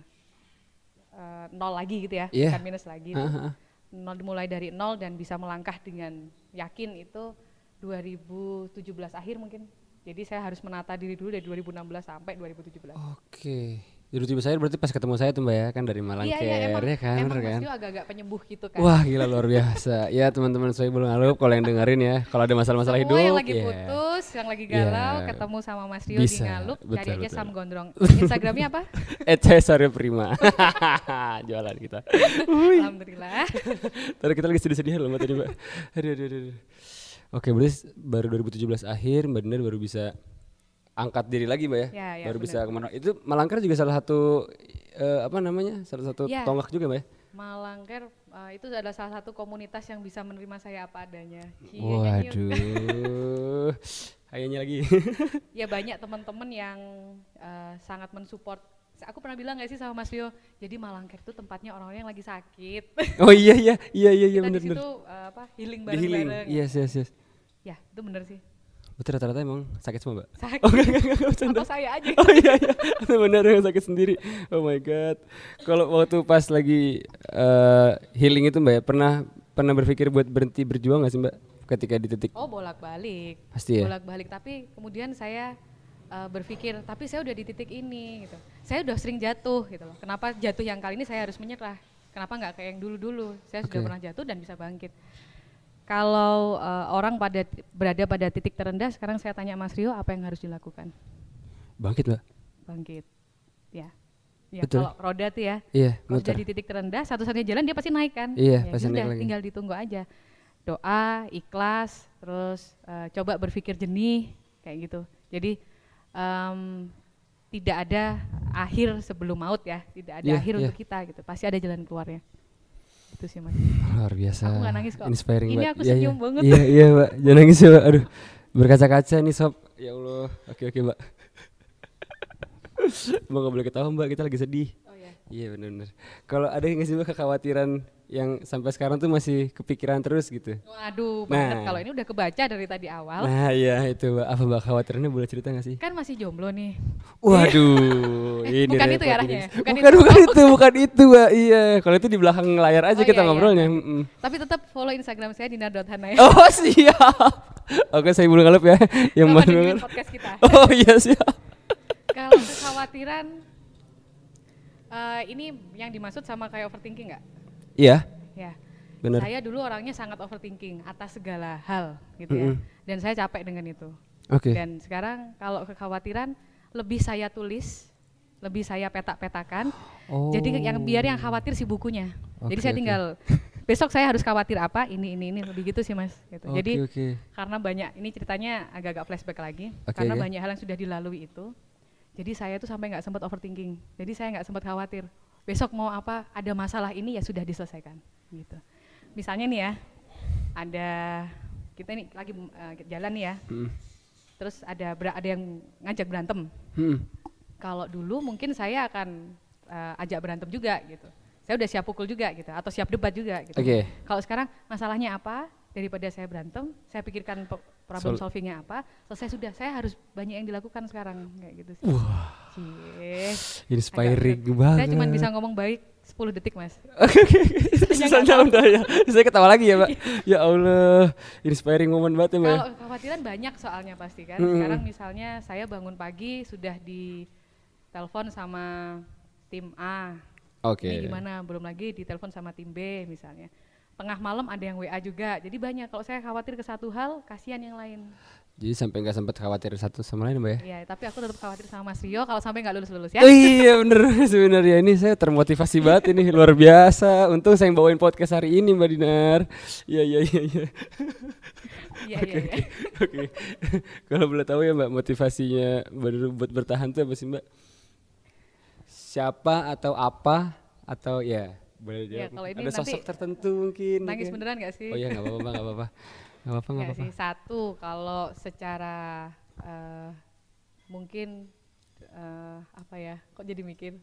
uh, nol lagi gitu ya, Iya. bukan minus lagi. itu. Ah, ah. Nol mulai dari nol dan bisa melangkah dengan yakin itu 2017 akhir mungkin. Jadi saya harus menata diri dulu dari 2016 sampai 2017. Oke. Jadi tiba saya berarti pas ketemu saya tuh Mbak ya kan dari Malang iya, iya, emang, ya kan, emang kan? Agak-agak penyembuh gitu kan. Wah gila luar biasa. (laughs) ya teman-teman saya belum ngalup kalau yang dengerin ya. Kalau ada masalah-masalah hidup yang lagi ya. putus, yang lagi galau, Iya. ketemu sama Mas Rio di Bisa, Ngalup, cari betul, aja betul. Sam Gondrong. (laughs) Instagramnya apa? (laughs) Cesare Prima. Jualan kita. Alhamdulillah. Tadi kita lagi sedih-sedih loh Mbak tadi Mbak. Aduh, aduh, aduh, aduh. Oke, berarti baru 2017 akhir Mbak Dinar baru bisa angkat diri lagi Mbak ya? Ya, ya, baru benar. bisa ke mana? Itu Malangker juga salah satu eh, apa namanya? Salah satu Ya. tonggak juga Mbak ya? Malangker uh, itu adalah salah satu komunitas yang bisa menerima saya apa adanya. Cie, kan. Waduh. (laughs) Kayaknya lagi. (laughs) ya banyak teman-teman yang uh, sangat mensupport. Aku pernah bilang gak sih sama Mas Rio, jadi Malangker itu tempatnya orang-orang yang lagi sakit. (laughs) oh iya iya iya iya iya Kita benar di benar. situ uh, apa healing Di healing. bareng-bareng. Yes yes yes. Ya itu bener sih. Betul rata-rata emang sakit semua Mbak? Sakit. Oh enggak enggak enggak bercanda. Atau saya aja. Oh iya iya, benar yang sakit sendiri. Oh my god. Kalau waktu pas lagi eh, healing itu mbak, ya, pernah pernah berpikir buat berhenti berjuang nggak sih mbak? Ketika di titik Oh bolak-balik. Pasti ya? Bolak-balik. Tapi kemudian saya uh, berpikir, tapi saya udah di titik ini gitu. Saya udah sering jatuh gitu loh. Kenapa jatuh yang kali ini saya harus menyerah? Kenapa nggak kayak yang dulu-dulu? Saya sudah Oke. pernah jatuh dan bisa bangkit. Kalau uh, orang pada berada pada titik terendah, sekarang saya tanya Mas Rio, apa yang harus dilakukan? bangkit mbak? Bangkit. Ya. Ya, Betul. kalau roda tuh ya, Iya, kalau muter. sudah di titik terendah, satu-satunya jalan dia pasti naik kan? Iya, Ya pasti naik lagi. tinggal ditunggu aja. Doa, ikhlas, terus eh, coba berpikir jernih, kayak gitu. Jadi em, tidak ada akhir sebelum maut ya, tidak ada Iya, akhir iya. untuk kita gitu. Pasti ada jalan keluarnya. Itu sih mas. Luar biasa. Aku nggak nangis kok. Inspiring Ini mbak. aku Iya, senyum iya. banget. Iya iya mbak. Jangan nangis ya mbak. Aduh berkaca-kaca nih sob. Ya Allah. Oke oke mbak. Mbak nggak boleh ketawa mbak. Kita lagi sedih. Oh ya. Iya benar-benar. Kalau ada yang nggak sih mbak kekhawatiran yang sampai sekarang tuh masih kepikiran terus gitu? Waduh banget Nah. kalau ini udah kebaca dari tadi awal. Nah iya itu. Apa mbak khawatirannya boleh cerita nggak sih? Kan masih jomblo nih. Waduh, Eh, (laughs) ini bukan itu ya arahnya ya? Bukan, Bukan itu. bukan itu, bukan itu, Mbak. Iya, kalau itu di belakang layar aja Oh, kita iya, iya. ngobrolnya. mm-mm. Tapi tetap follow Instagram saya dina.hana ya. (laughs) Oh, siap. Oke, saya belum ngalep ya. (laughs) Yang mana podcast kita. Oh, iya siap. Kalau kekhawatiran eh, ini yang dimaksud sama kayak overthinking nggak? Iya, Ya. benar. Saya dulu orangnya sangat overthinking atas segala hal gitu ya. Mm-mm. Dan saya capek dengan itu. Oke. Dan sekarang kalau kekhawatiran lebih saya tulis, lebih saya petak-petakan. Oh. Jadi yang biar yang khawatir si bukunya. Jadi Oke, saya tinggal besok saya harus khawatir apa ini ini ini lebih gitu sih mas. Gitu. Oke, Jadi oke. karena banyak ini ceritanya agak-agak flashback lagi Oke, karena oke. banyak hal yang sudah dilalui itu. Jadi saya tuh sampai nggak sempat overthinking. Jadi saya nggak sempat khawatir. Besok mau apa? Ada masalah ini ya sudah diselesaikan. Gitu. Misalnya nih ya, ada kita ini lagi eh, jalan nih ya. Mm. Terus ada ada yang ngajak berantem. Mm. Kalau dulu mungkin saya akan eh, ajak berantem juga gitu. Saya udah siap pukul juga gitu atau siap debat juga gitu. Oke. Kalau sekarang masalahnya apa? Daripada saya berantem, saya pikirkan problem Sol- solvingnya apa. Selesai sudah, saya harus banyak yang dilakukan sekarang kayak gitu sih. Wah, Cie. inspiring Agak banget. Saya cuma bisa ngomong baik 10 detik, Mas. (laughs) Oke. Sisanya udah ya. Saya ketawa lagi ya, Mbak. ya Allah, inspiring momen banget ya, Mbak. Kalau kekhawatiran banyak soalnya pasti kan. Mm-mm. Sekarang misalnya saya bangun pagi sudah di telepon sama tim A. Oke. Ini gimana? Belum lagi ditelepon sama tim B misalnya. Tengah malam ada yang WA juga. Jadi banyak. Kalau saya khawatir ke satu hal, kasihan yang lain. Jadi sampai nggak sempat khawatir satu sama lain, Mbak ya? Ya, tapi aku tetap khawatir sama Mas Rio kalau sampai nggak lulus-lulus ya. Oh iya bener (laughs) sebenarnya ini saya termotivasi banget ini luar biasa. Untung saya bawain podcast hari ini Mbak Dinar. Iya iya iya. iya. Iya, Oke iya, iya. oke oke. (laughs) Kalau boleh tahu ya Mbak motivasinya bener buat bertahan tuh apa sih Mbak? Siapa atau apa atau ya boleh Ya, jawab. kalau ini Ada sosok nanti tertentu mungkin. Nangis mungkin. beneran nggak sih? Oh iya nggak apa-apa nggak apa-apa. (laughs) Nggak apa-apa nggak Nggak apa-apa. sih, satu kalau secara eh, mungkin eh, apa ya? Kok jadi mikir?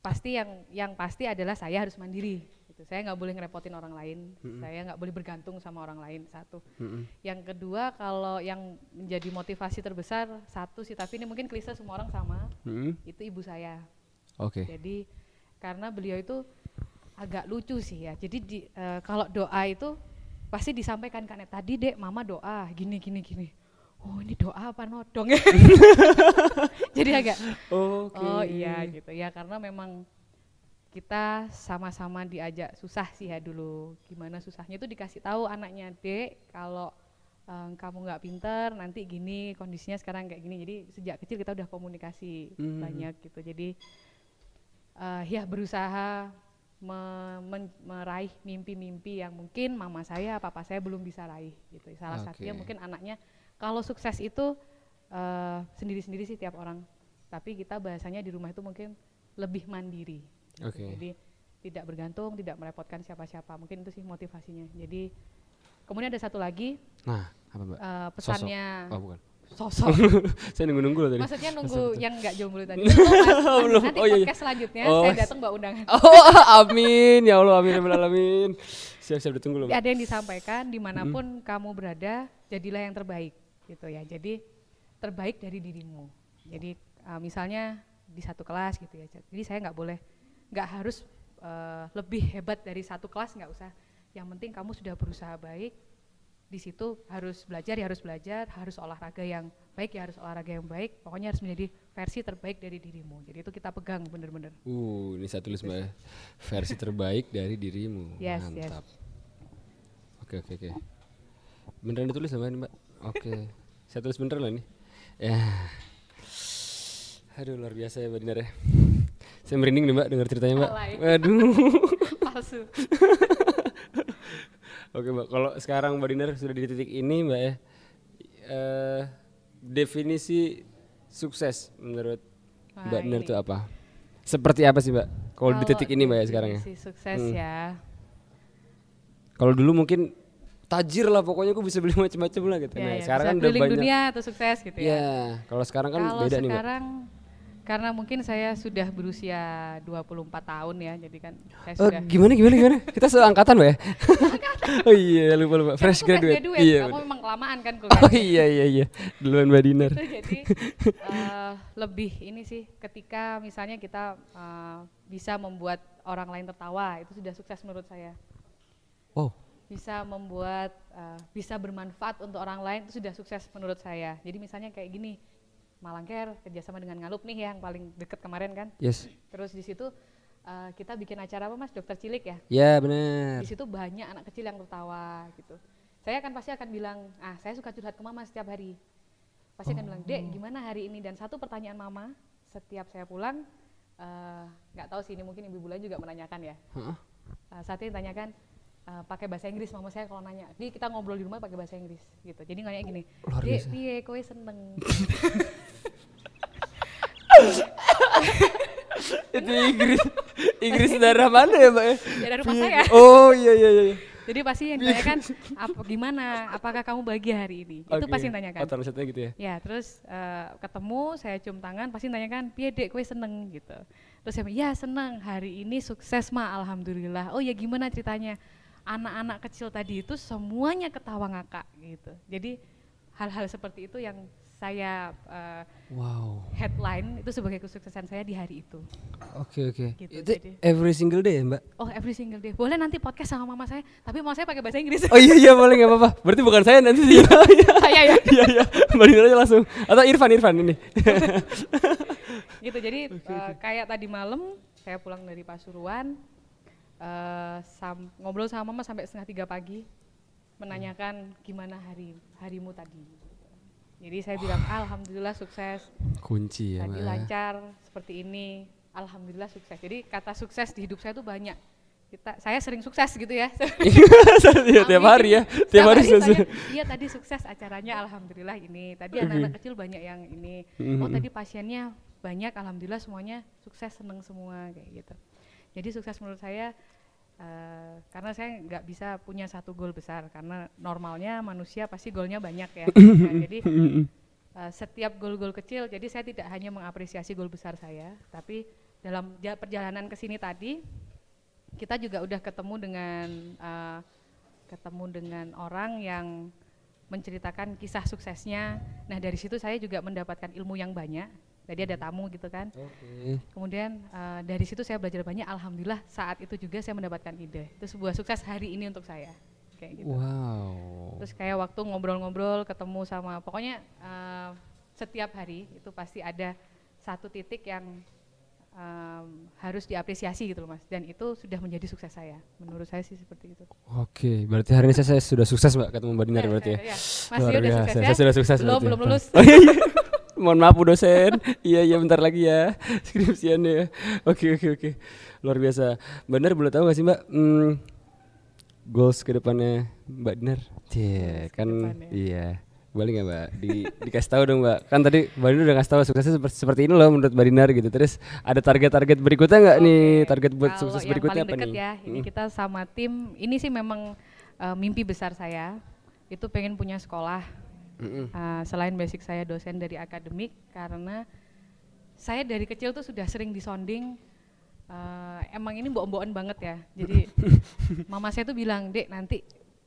Pasti yang yang pasti adalah saya harus mandiri. Gitu. Saya nggak boleh ngerepotin orang lain. Saya nggak boleh bergantung sama orang lain. Satu. Mm-mm. Yang kedua kalau yang menjadi motivasi terbesar satu sih, tapi ini mungkin klise semua orang sama. Mm-mm. Itu ibu saya. Oke. Jadi karena beliau itu agak lucu sih ya. Jadi di, eh, kalau doa itu pasti disampaikan kan tadi dek mama doa gini gini gini. Oh ini doa apa nodong ya? (laughs) Jadi agak Oke. oh iya gitu ya karena memang kita sama-sama diajak susah sih ya dulu. Gimana susahnya itu dikasih tahu anaknya dek kalau eh, kamu nggak pinter nanti gini kondisinya sekarang kayak gini. Jadi sejak kecil kita udah komunikasi Mhm. banyak gitu. Jadi eh, ya berusaha me- men- meraih mimpi-mimpi yang mungkin mama saya, papa saya belum bisa raih gitu. Salah satunya Oke. mungkin anaknya kalau sukses itu eh, sendiri-sendiri sih tiap orang. Tapi kita bahasanya di rumah itu mungkin lebih mandiri. gitu. Oke. Jadi tidak bergantung, tidak merepotkan siapa-siapa. Mungkin itu sih motivasinya. Jadi kemudian ada satu lagi Nah apa Mbak? Sosok. pesannya Oh bukan. Sosok. (laughs) saya nunggu-nunggu loh tadi. Maksudnya nunggu yang nggak jomblo tadi. (laughs) Nanti- Belum. Nanti Oh, iya, iya. podcast selanjutnya Oh. saya datang bawa undangan. (laughs) Oh, amin ya Allah, amin ya Rabbal alamin. Siap siap ditunggu loh. Mbak. Ada yang disampaikan di mana pun kamu berada, jadilah yang terbaik gitu ya. Jadi terbaik dari dirimu. Jadi uh, misalnya di satu kelas gitu ya. Jadi saya nggak boleh, nggak harus uh, lebih hebat dari satu kelas nggak usah. Yang penting kamu sudah berusaha baik. Di situ harus belajar ya harus belajar, harus olahraga yang baik ya harus olahraga yang baik. Pokoknya harus menjadi versi terbaik dari dirimu. Jadi itu kita pegang bener-bener. Uh, ini saya tulis Mbak. ya. Versi terbaik dari dirimu. (laughs) Yes, yes. Mantap. Oke, oke, oke. Beneran ditulis sama ini, Mbak? Oke. saya tulis bener loh ini. Ya. Aduh, luar biasa ya Mbak Dinar ya. Saya merinding nih Mbak dengar ceritanya Mbak. Alay. Waduh. (laughs) Palsu. (laughs) Oke Mbak, kalau sekarang Mbak Dinar sudah di titik ini Mbak ya, eh, definisi sukses menurut Mbak Wah, Dinar ini. itu apa? Seperti apa sih Mbak? Kalau di titik ini Mbak ya sekarang ya? Sukses Hmm. ya. Kalau dulu mungkin tajir lah pokoknya aku bisa beli (laughs) macam-macam lah gitu. Ya, nah ya, sekarang kan udah banyak. dunia atau sukses gitu ya. Ya, kalau sekarang kan Kalau beda nih Mbak. Karena mungkin saya sudah berusia 24 tahun ya, jadi kan saya Oh, sudah gimana gimana gimana? (laughs) Kita seangkatan Mbak ya? oh iya lupa lupa. Kan Fresh fresh graduate. graduate, Iya. kamu memang kelamaan kan (laughs) Oh kuliah. iya iya iya. Duluan Mbak Dinar. Jadi eh, lebih ini sih ketika misalnya kita eh, bisa membuat orang lain tertawa, itu sudah sukses menurut saya. Wow. Bisa membuat eh, bisa bermanfaat untuk orang lain itu sudah sukses menurut saya. Jadi misalnya kayak gini, Malangker kerjasama dengan Ngalup nih yang paling deket kemarin kan. Yes. Terus di situ eh, kita bikin acara apa mas? Dokter cilik ya. Ya benar. Di situ banyak anak kecil yang tertawa gitu. Saya kan pasti akan bilang, ah saya suka curhat ke mama setiap hari. Pasti akan bilang, dek gimana hari ini? Dan satu pertanyaan mama setiap saya pulang, eh, nggak tahu sih ini mungkin ibu bulan juga menanyakan ya. Heeh. Eh, saat ini tanyakan eh, pakai bahasa Inggris mama saya kalau nanya. Jadi kita ngobrol di rumah pakai bahasa Inggris gitu. Jadi nanya gini, dek biasa. piye kowe seneng? (laughs) (laughs) Itu Inggris. Inggris daerah mana ya, Mbak? ya? Dari rumah saya. (laughs) Oh iya iya iya. Jadi pasti yang ditanyakan apa gimana? Apakah kamu bahagia hari ini? Itu Oke. pasti yang ditanyakan. Oh, translate-nya gitu ya. Ya, terus eh, ketemu, saya cium tangan, pasti nanyakan, piye dek, kue seneng gitu. Terus saya ya seneng, hari ini sukses mah, alhamdulillah. Oh ya gimana ceritanya? Anak-anak kecil tadi itu semuanya ketawa ngakak gitu. Jadi hal-hal seperti itu yang saya uh, Wow. headline itu sebagai kesuksesan saya di hari itu. Oke oke. Gitu, Itu jadi- every single day ya mbak? Oh every single day. Boleh nanti podcast sama mama saya, tapi mama saya pakai bahasa Inggris. Oh iya iya boleh nggak apa-apa. Berarti bukan saya nanti sih. Saya (laughs) (laughs) ya. Iya iya. Mbak Dina aja langsung. Atau Irfan Irfan ini. (laughs) gitu jadi eh, kayak tadi malam saya pulang dari Pasuruan eh, sam- ngobrol sama mama sampai setengah tiga pagi menanyakan gimana hari harimu tadi jadi saya bilang alhamdulillah sukses. Kunci ya tadi mbak. lancar seperti ini. Alhamdulillah sukses. Jadi kata sukses di hidup saya tuh banyak. Kita saya sering sukses gitu ya. (laughs) Iya tiap Amin. hari ya. Tiap hari saya, sukses. iya tadi sukses acaranya alhamdulillah ini. Tadi anak-anak kecil banyak yang ini. Oh tadi pasiennya banyak alhamdulillah semuanya sukses seneng semua kayak gitu. Jadi sukses menurut saya eh, karena saya nggak bisa punya satu goal besar karena normalnya manusia pasti goalnya banyak ya (coughs) Nah, jadi eh, setiap goal-goal kecil jadi saya tidak hanya mengapresiasi goal besar saya tapi dalam ja- perjalanan ke sini tadi kita juga udah ketemu dengan eh, ketemu dengan orang yang menceritakan kisah suksesnya. Nah dari situ saya juga mendapatkan ilmu yang banyak. Tadi ada tamu gitu kan. Oke. Kemudian eh, dari situ saya belajar banyak. Alhamdulillah saat itu juga saya mendapatkan ide. Itu sebuah sukses hari ini untuk saya. Kayak gitu. Wow. Terus kayak waktu ngobrol-ngobrol ketemu sama pokoknya eh, setiap hari itu pasti ada satu titik yang em, harus diapresiasi gitu loh mas. Dan itu sudah menjadi sukses saya. Menurut saya sih seperti itu. Oke, berarti hari ini saya, saya sudah sukses mbak ketemu Mbak Dinar Ya, berarti ya. ya, ya. Mas Luar Rio udah biasa. sukses ya? Saya sudah sukses Belum, belum lulus. Oh iya iya. Mohon maaf Bu dosen. (laughs) iya iya bentar lagi ya (laughs) skripsiannya ya. Oke oke oke. Luar biasa. Benar boleh tahu gak sih Mbak? Hmm, goals ke depannya Mbak Dinar? Cie, kan iya. Boleh nggak Mbak? Di, dikasih tahu dong Mbak. Kan tadi Mbak Dinar udah ngasih tahu suksesnya seperti, seperti ini loh menurut Mbak Dinar gitu. Terus ada target-target berikutnya nggak nih? Target buat kalau sukses berikutnya apa nih? ya, ini Hmm. kita sama tim. Ini sih memang eh, mimpi besar saya. Itu pengen punya sekolah. Mm-mm. Eh, selain basic saya dosen dari akademik, karena saya dari kecil tuh sudah sering disonding. eh, emang ini mbok-mbokan banget ya. Jadi (laughs) mama saya tuh bilang, dek nanti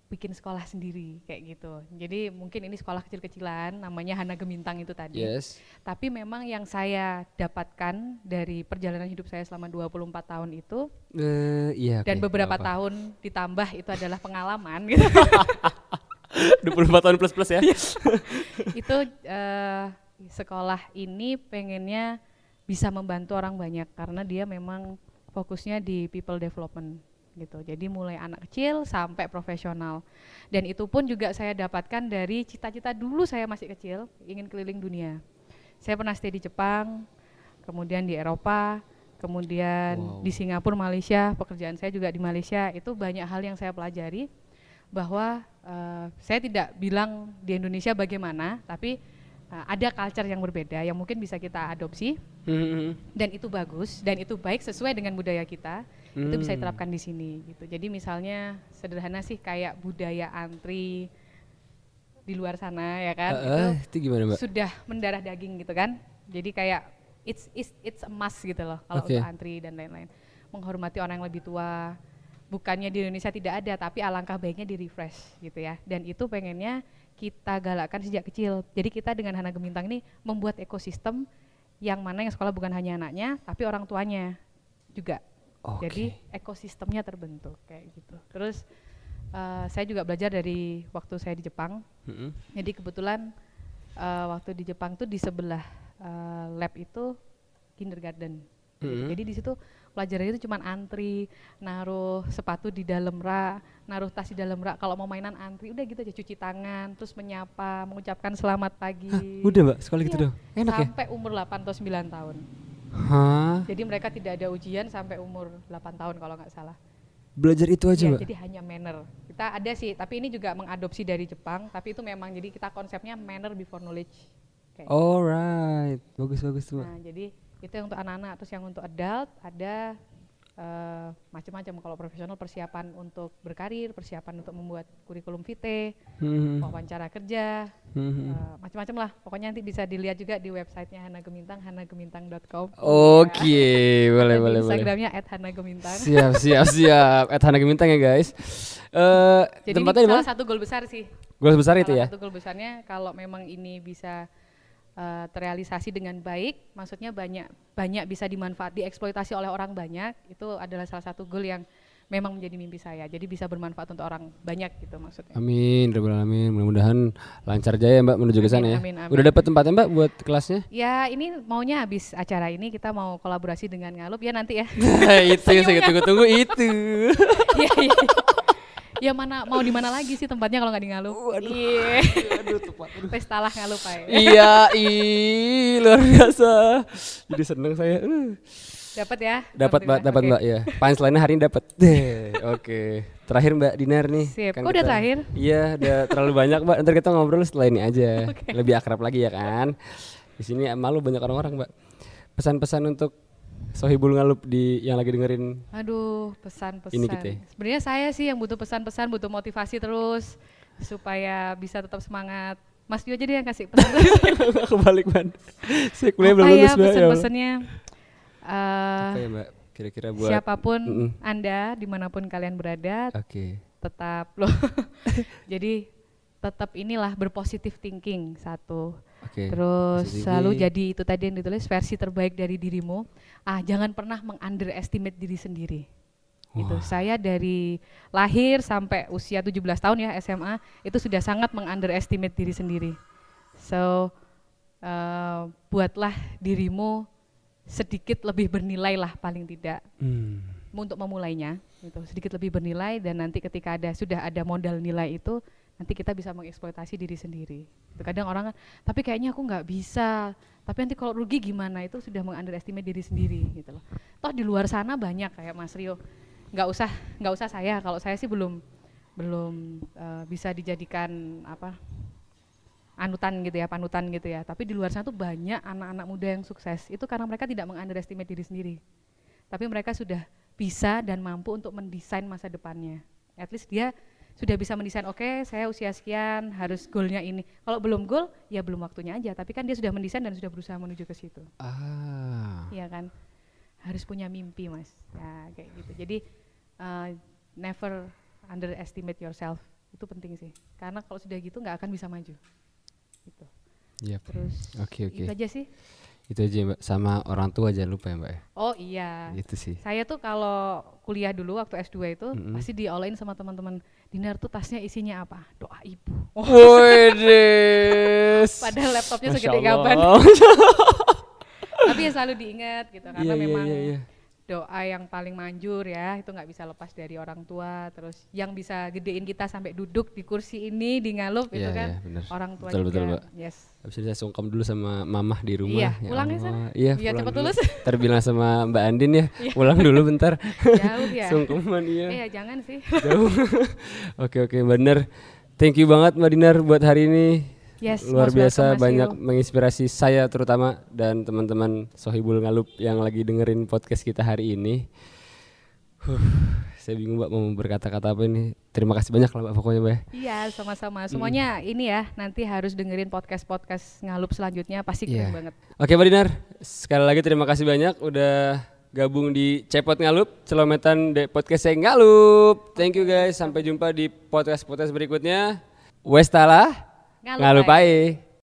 bikin sekolah sendiri kayak gitu. Jadi mungkin ini sekolah kecil-kecilan, namanya Hana Gemintang itu tadi. Yes. Tapi memang yang saya dapatkan dari perjalanan hidup saya selama 24 tahun itu Eh, iya. dan oke, beberapa apa-apa. tahun ditambah itu adalah pengalaman gitu. (laughs) 24 tahun plus plus ya. (laughs) itu eh, sekolah ini pengennya bisa membantu orang banyak karena dia memang fokusnya di people development gitu. Jadi mulai anak kecil sampai profesional. Dan itu pun juga saya dapatkan dari cita-cita dulu saya masih kecil ingin keliling dunia. Saya pernah stay di Jepang, kemudian di Eropa, kemudian Wow. di Singapura, Malaysia. Pekerjaan saya juga di Malaysia. Itu banyak hal yang saya pelajari bahwa eh, saya tidak bilang di Indonesia bagaimana, tapi eh, ada culture yang berbeda yang mungkin bisa kita adopsi Hmm, dan itu bagus dan itu baik sesuai dengan budaya kita itu bisa Hmm. diterapkan di sini gitu jadi misalnya sederhana sih kayak budaya antri di luar sana ya kan Eh, itu eh, itu gimana Mbak? sudah mendarah daging gitu kan jadi kayak it's it's it's a must gitu loh kalau Oke. untuk antri dan lain-lain menghormati orang yang lebih tua bukannya di Indonesia tidak ada tapi alangkah baiknya di refresh gitu ya dan itu pengennya kita galakkan sejak kecil jadi kita dengan Hana Gemintang ini membuat ekosistem yang mana yang sekolah bukan hanya anaknya tapi orang tuanya juga Oke. jadi ekosistemnya terbentuk kayak gitu terus eh, saya juga belajar dari waktu saya di Jepang Mm-mm. jadi kebetulan eh, waktu di Jepang tuh di sebelah eh, lab itu kindergarten. Mhm. Jadi di situ pelajarannya itu cuman antri, naruh sepatu di dalam rak, naruh tas di dalam rak. Kalau mau mainan antri udah gitu aja cuci tangan, terus menyapa, mengucapkan selamat pagi. Udah Mbak, sekali gitu Iya. dong. Enak ya? sampai umur 8 atau 9 tahun. Hah? Jadi mereka tidak ada ujian sampai umur 8 tahun kalau nggak salah. Belajar itu aja Mbak? jadi hanya manner. Kita ada sih, tapi ini juga mengadopsi dari Jepang, tapi itu memang jadi kita konsepnya manner before knowledge. Kayak Alright, bagus bagus tuh. Nah, jadi itu yang untuk anak-anak, terus yang untuk adult ada eh, macam-macam. Kalau profesional persiapan untuk berkarir, persiapan untuk membuat kurikulum vitae, Hmm, wawancara kerja, hmm, eh, macam-macam lah. Pokoknya nanti bisa dilihat juga di websitenya Hana Gemintang, hanagemintang.com. Oke, (laughs) boleh Dan di boleh boleh. Instagramnya @hanagemintang. Siap siap siap. At Hana Gemintang ya guys. Eh Jadi ini tempatnya di salah satu goal besar sih. Goals besar itu Salah ya? Satu goal besarnya kalau memang ini bisa eh, terrealisasi dengan baik, maksudnya banyak banyak bisa dimanfaat dieksploitasi oleh orang banyak, itu adalah salah satu goal yang memang menjadi mimpi saya. Jadi bisa bermanfaat untuk orang banyak gitu maksudnya. Amin, Rabbal alamin. Mudah-mudahan lancar jaya Mbak menuju ke sana ya. Amin, amin, Udah dapat tempatnya Mbak buat kelasnya? Ya ini maunya habis acara ini kita mau kolaborasi dengan Ngalup ya nanti ya. (laughs) itu yang saya tunggu-tunggu itu. (laughs) Iya iya. Ya mana mau di mana lagi sih tempatnya kalau nggak di Ngalup? Iya. Aduh, tepat. Pesta lah Ngalup Pak. iya, ih, luar biasa. Jadi seneng saya. Uh. Dapat ya? Dapat Mbak, dapat. Mbak ya. Punchline hari ini dapat. Oke. Terakhir Mbak Dinar nih. Sip. Kok udah terakhir? Iya, udah terlalu banyak Mbak. Ntar kita ngobrol setelah ini aja. (laughs) Oke. Lebih akrab lagi ya kan. Di sini malu banyak orang-orang Mbak. Pesan-pesan untuk Sohibul Ngalup di yang lagi dengerin Aduh, pesan-pesan. Ini gitu ya? Sebenarnya saya sih yang butuh pesan-pesan, butuh motivasi terus supaya bisa tetap semangat. Mas Dio aja deh yang kasih pesan. (laughs) kebalik Mbak. Saya kuliah belum ya lulus ya pesan-pesannya? Eh, Apa ya Mbak? Kira-kira buat siapa pun Mm-mm. Anda, di mana pun kalian berada, Oke. tetap loh. (laughs) Jadi tetap inilah berpositif thinking satu. Oke. Terus selalu jadi itu tadi yang ditulis versi terbaik dari dirimu. Ah, jangan pernah mengunderestimate diri sendiri. Gitu. Saya dari lahir sampai usia 17 tahun ya SMA itu sudah sangat mengunderestimate diri sendiri. So eh, buatlah dirimu sedikit lebih bernilai lah paling tidak Hmm. untuk memulainya gitu sedikit lebih bernilai dan nanti ketika ada sudah ada modal nilai itu nanti kita bisa mengeksploitasi diri sendiri. Itu kadang orang kan tapi kayaknya aku nggak bisa. Tapi nanti kalau rugi gimana? Itu sudah mengunderestimate diri sendiri gitu loh. Toh di luar sana banyak kayak Mas Rio. Nggak usah nggak usah saya. Kalau saya sih belum belum eh, bisa dijadikan apa anutan gitu ya panutan gitu ya. Tapi di luar sana tuh banyak anak-anak muda yang sukses. Itu karena mereka tidak mengunderestimate diri sendiri. Tapi mereka sudah bisa dan mampu untuk mendesain masa depannya. At least dia sudah bisa mendesain, oke saya usia sekian harus goalnya ini. Kalau belum goal, ya belum waktunya aja. Tapi kan dia sudah mendesain dan sudah berusaha menuju ke situ. Ah. Iya kan? Harus punya mimpi mas. Ya kayak gitu. Jadi uh, never underestimate yourself. Itu penting sih. Karena kalau sudah gitu nggak akan bisa maju. Gitu. Yap. Terus Oke, oke. itu aja sih. Itu aja Mbak. Sama orang tua jangan lupa ya Mbak ya. Oh iya. Itu sih. Saya tuh kalau kuliah dulu waktu S2 itu Mm-mm. pasti diolain sama teman-teman. Dinar tuh tasnya isinya apa? Doa ibu. Oh, (laughs) padahal laptopnya Masya segede gaban. (laughs) Tapi ya selalu diingat gitu karena Iya, iya, memang iya, iya. Doa yang paling manjur ya itu nggak bisa lepas dari orang tua. Terus yang bisa gedein kita sampai duduk di kursi ini di ngalup itu Iya, kan iya, bener. orang tua Betul, juga. betul, Mbak. Yes. Habis itu saya sungkem dulu sama mamah di rumah. Iya, Ya pulang ya, San? Allah. Iya, Biar pulang cepet dulu. lulus. (laughs) Ntar bilang sama Mbak Andin ya, pulang dulu bentar. Jauh ya. (laughs) Sungkeman iya. Iya jangan sih. Jauh. (laughs) oke oke bener. Thank you banget Mbak Dinar buat hari ini. Yes, Luar biasa banyak Rio. menginspirasi saya terutama dan teman-teman Sohibul Ngalup yang lagi dengerin podcast kita hari ini. Huh, saya bingung Mbak mau berkata-kata apa ini. Terima kasih banyak lah Mbak pokoknya Mbak. ya. Iya, sama-sama. Semuanya ini ya, nanti harus dengerin podcast-podcast ngalup selanjutnya pasti keren banget. Oke Mbak Dinar, sekali lagi terima kasih banyak udah gabung di Cepot Ngalup, Celometan de Podcast saya Ngalup. Thank you guys, sampai jumpa di podcast-podcast berikutnya. Westala, Ngalup Ngalup ae. ae.